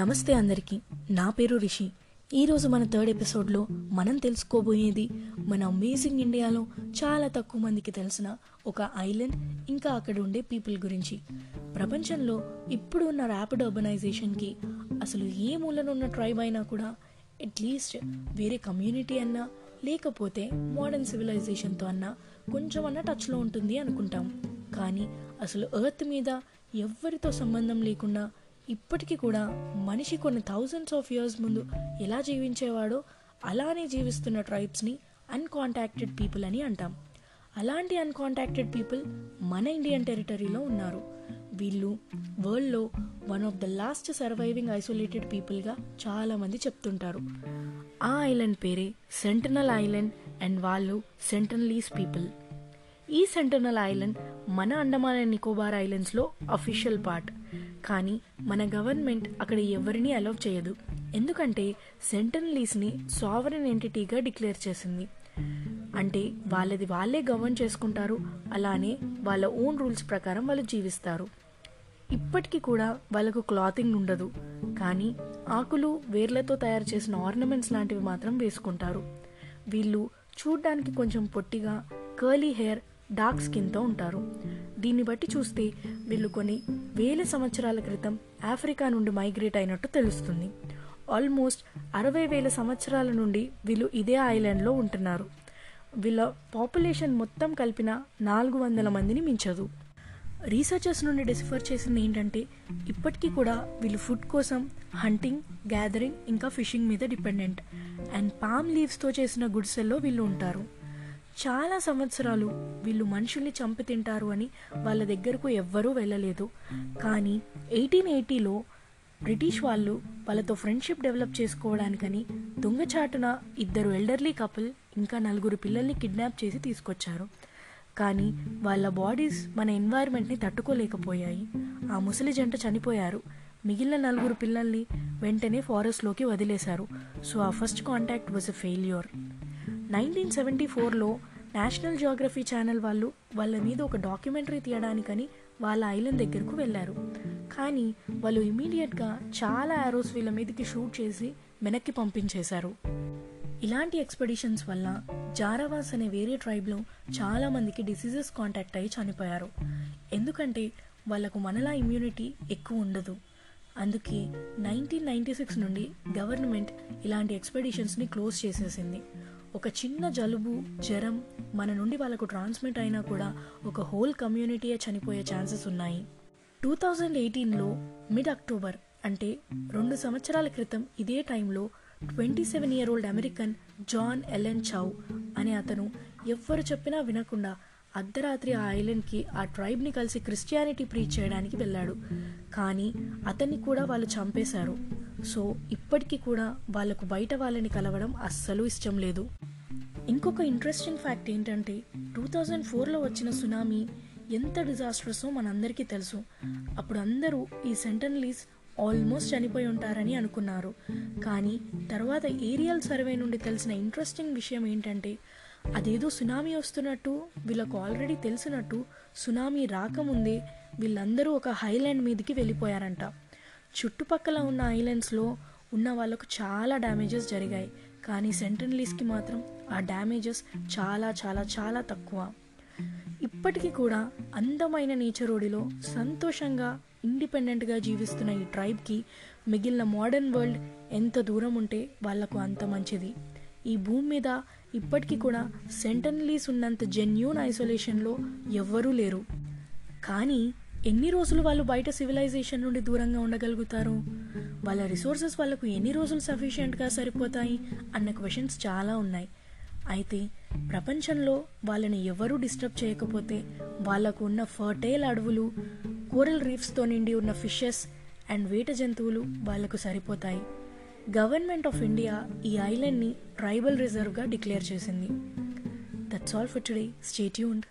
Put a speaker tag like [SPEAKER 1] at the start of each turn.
[SPEAKER 1] నమస్తే అందరికీ. నా పేరు రిషి. ఈరోజు మన థర్డ్ ఎపిసోడ్లో మనం తెలుసుకోబోయేది మన అమేజింగ్ ఇండియాలో చాలా తక్కువ మందికి తెలిసిన ఒక ఐలాండ్ ఇంకా అక్కడ ఉండే పీపుల్ గురించి. ప్రపంచంలో ఇప్పుడు ఉన్న ర్యాపిడ్ అర్బనైజేషన్కి అసలు ఏ మూలనున్న ట్రైబ్ అయినా కూడా అట్లీస్ట్ వేరే కమ్యూనిటీ అన్నా లేకపోతే మోడర్న్ సివిలైజేషన్తో అన్నా కొంచెం అన్న టచ్లో ఉంటుంది అనుకుంటాం. కానీ అసలు ఎర్త్ మీద ఎవ్వరితో సంబంధం లేకుండా ఇప్పటికీ కూడా మనిషి కొన్ని థౌజండ్స్ ఆఫ్ ఇయర్స్ ముందు ఎలా జీవించేవాడో అలానే జీవిస్తున్న ట్రైబ్స్ని అన్కాంటాక్టెడ్ పీపుల్ అని అంటాం. అలాంటి అన్కాంటాక్టెడ్ పీపుల్ మన ఇండియన్ టెరిటరీలో ఉన్నారు. వీళ్ళు వరల్డ్లో one of the last surviving isolated పీపుల్గా చాలామంది చెప్తుంటారు. ఆ ఐలాండ్ పేరే సెంటనల్ ఐలాండ్ అండ్ వాళ్ళు సెంటనలీస్ పీపుల్. ఈ సెంటర్నల్ ఐలాండ్ మన అండమాన్ అండ్ నికోబార్ ఐలాండ్స్లో అఫీషియల్ పార్ట్ కానీ మన గవర్నమెంట్ అక్కడ ఎవరిని అలౌ చేయదు. ఎందుకంటే సెంటనలీస్ని సావరన్ ఎంటిటీగా డిక్లేర్ చేసింది. అంటే వాళ్ళది వాళ్ళే గవర్న్ చేసుకుంటారు. అలానే వాళ్ళ ఓన్ రూల్స్ ప్రకారం వాళ్ళు జీవిస్తారు. ఇప్పటికీ కూడా వాళ్ళకు క్లాతింగ్ ఉండదు. కానీ ఆకులు వేర్లతో తయారు చేసిన ఆర్నమెంట్స్ లాంటివి మాత్రం వేసుకుంటారు. వీళ్ళు చూడ్డానికి కొంచెం పొట్టిగా కర్లీ హెయిర్ డార్క్ స్కిన్తో ఉంటారు. దీన్ని బట్టి చూస్తే వీళ్ళు కొన్ని వేల సంవత్సరాల క్రితం ఆఫ్రికా నుండి మైగ్రేట్ అయినట్టు తెలుస్తుంది. ఆల్మోస్ట్ అరవై వేల సంవత్సరాల నుండి వీళ్ళు ఇదే ఐలాండ్లో ఉంటున్నారు. వీళ్ళ పాపులేషన్ మొత్తం కలిపిన నాలుగు వందల మందిని మించదు. రీసెర్చర్స్ నుండి డిసిఫర్ చేసింది ఏంటంటే ఇప్పటికీ కూడా వీళ్ళు ఫుడ్ కోసం హంటింగ్ గ్యాదరింగ్ ఇంకా ఫిషింగ్ మీద డిపెండెంట్. అండ్ పామ్ లీవ్స్తో చేసిన గుడిసెల్లో వీళ్ళు ఉంటారు. చాలా సంవత్సరాలు వీళ్ళు మనుషుల్ని చంపి తింటారు అని వాళ్ళ దగ్గరకు ఎవ్వరూ వెళ్ళలేదు. కానీ ఎయిటీన్ ఎయిటీలో బ్రిటిష్ వాళ్ళు వాళ్ళతో ఫ్రెండ్షిప్ డెవలప్ చేసుకోవడానికని దొంగచాటున ఇద్దరు ఎల్డర్లీ కపుల్ ఇంకా నలుగురు పిల్లల్ని కిడ్నాప్ చేసి తీసుకొచ్చారు. కానీ వాళ్ళ బాడీస్ మన ఎన్వైర్న్మెంట్ని తట్టుకోలేకపోయాయి. ఆ ముసలి జంట చనిపోయారు. మిగిలిన నలుగురు పిల్లల్ని వెంటనే ఫారెస్ట్లోకి వదిలేశారు. సో ఆ first contact was a failure. Nineteen seventy ఫోర్లో నేషనల్ జియోగ్రఫీ ఛానల్ వాళ్ళు వాళ్ళ మీద ఒక డాక్యుమెంటరీ తీయడానికని వాళ్ళ ఐలాండ్ దగ్గరకు వెళ్ళారు. కానీ వాళ్ళు ఇమీడియట్గా చాలా యారోస్ వీళ్ళ మీదకి షూట్ చేసి వెనక్కి పంపించేశారు. ఇలాంటి ఎక్స్పెడిషన్స్ వల్ల జారావాస్ అనే వేరే ట్రైబ్లో చాలామందికి డిసీజెస్ కాంటాక్ట్ అయ్యి చనిపోయారు. ఎందుకంటే వాళ్ళకు మనలా ఇమ్యూనిటీ ఎక్కువ ఉండదు. అందుకే నైన్టీన్ నైంటీ సిక్స్ నుండి గవర్నమెంట్ ఇలాంటి ఎక్స్పెడిషన్స్ని క్లోజ్ చేసేసింది. ఒక చిన్న జలుబు జ్వరం మన నుండి వాళ్ళకు ట్రాన్స్మిట్ అయినా కూడా ఒక హోల్ కమ్యూనిటీయే చనిపోయే ఛాన్సెస్ ఉన్నాయి. టూ థౌజండ్ ఎయిటీన్లో మిడ్ అక్టోబర్ అంటే రెండు సంవత్సరాల క్రితం ఇదే టైంలో twenty seven year old American John Allen Chau అనే అతను ఎవ్వరు చెప్పినా వినకుండా అర్ధరాత్రి ఆ ఐలాండ్కి ఆ ట్రైబ్ని కలిసి క్రిస్టియానిటీ ప్రీచ్ చేయడానికి వెళ్ళాడు. కానీ అతన్ని కూడా వాళ్ళు చంపేశారు. సో ఇప్పటికీ కూడా వాళ్ళకు బయట వాళ్ళని కలవడం అస్సలు ఇష్టం లేదు. ఇంకొక ఇంట్రెస్టింగ్ ఫ్యాక్ట్ ఏంటంటే టూ థౌజండ్ ఫోర్లో వచ్చిన సునామీ ఎంత డిజాస్టర్సో మనందరికీ తెలుసు. అప్పుడు అందరూ ఈ సెంటనలీస్ ఆల్మోస్ట్ చనిపోయి ఉంటారని అనుకున్నారు. కానీ తర్వాత ఏరియల్ సర్వే నుండి తెలిసిన ఇంట్రెస్టింగ్ విషయం ఏంటంటే అదేదో సునామీ వస్తున్నట్టు వీళ్ళకు ఆల్రెడీ తెలిసినట్టు సునామీ రాకముందే వీళ్ళందరూ ఒక హైలాండ్ మీదకి వెళ్ళిపోయారంట. చుట్టుపక్కల ఉన్న ఐలాండ్స్లో ఉన్న వాళ్ళకు చాలా డ్యామేజెస్ జరిగాయి. కానీ సెంటనలీస్కి మాత్రం ఆ డ్యామేజెస్ చాలా చాలా చాలా తక్కువ. ఇప్పటికీ కూడా అందమైన నేచర్ ఓడిలో సంతోషంగా ఇండిపెండెంట్గా జీవిస్తున్న ఈ ట్రైబ్కి మిగిలిన మోడర్న్ వరల్డ్ ఎంత దూరం ఉంటే వాళ్ళకు అంత మంచిది. ఈ భూమి మీద ఇప్పటికీ కూడా సెంటనలీస్ ఉన్నంత జెన్యూన్ ఐసోలేషన్లో ఎవ్వరూ లేరు. కానీ ఎన్ని రోజులు వాళ్ళు బయట సివిలైజేషన్ నుండి దూరంగా ఉండగలుగుతారు? వాళ్ళ రిసోర్సెస్ వాళ్ళకు ఎన్ని రోజులు సఫిషియెంట్గా సరిపోతాయి? అన్న క్వశ్చన్స్ చాలా ఉన్నాయి. అయితే ప్రపంచంలో వాళ్ళని ఎవరూ డిస్టర్బ్ చేయకపోతే వాళ్ళకు ఉన్న ఫర్టైల్ అడవులు కోరల్ రీఫ్స్తో నిండి ఉన్న ఫిషెస్ అండ్ వేట జంతువులు వాళ్ళకు సరిపోతాయి. గవర్నమెంట్ ఆఫ్ ఇండియా ఈ ఐలాండ్ని ట్రైబల్ రిజర్వ్గా డిక్లేర్ చేసింది. That's all for today stay tuned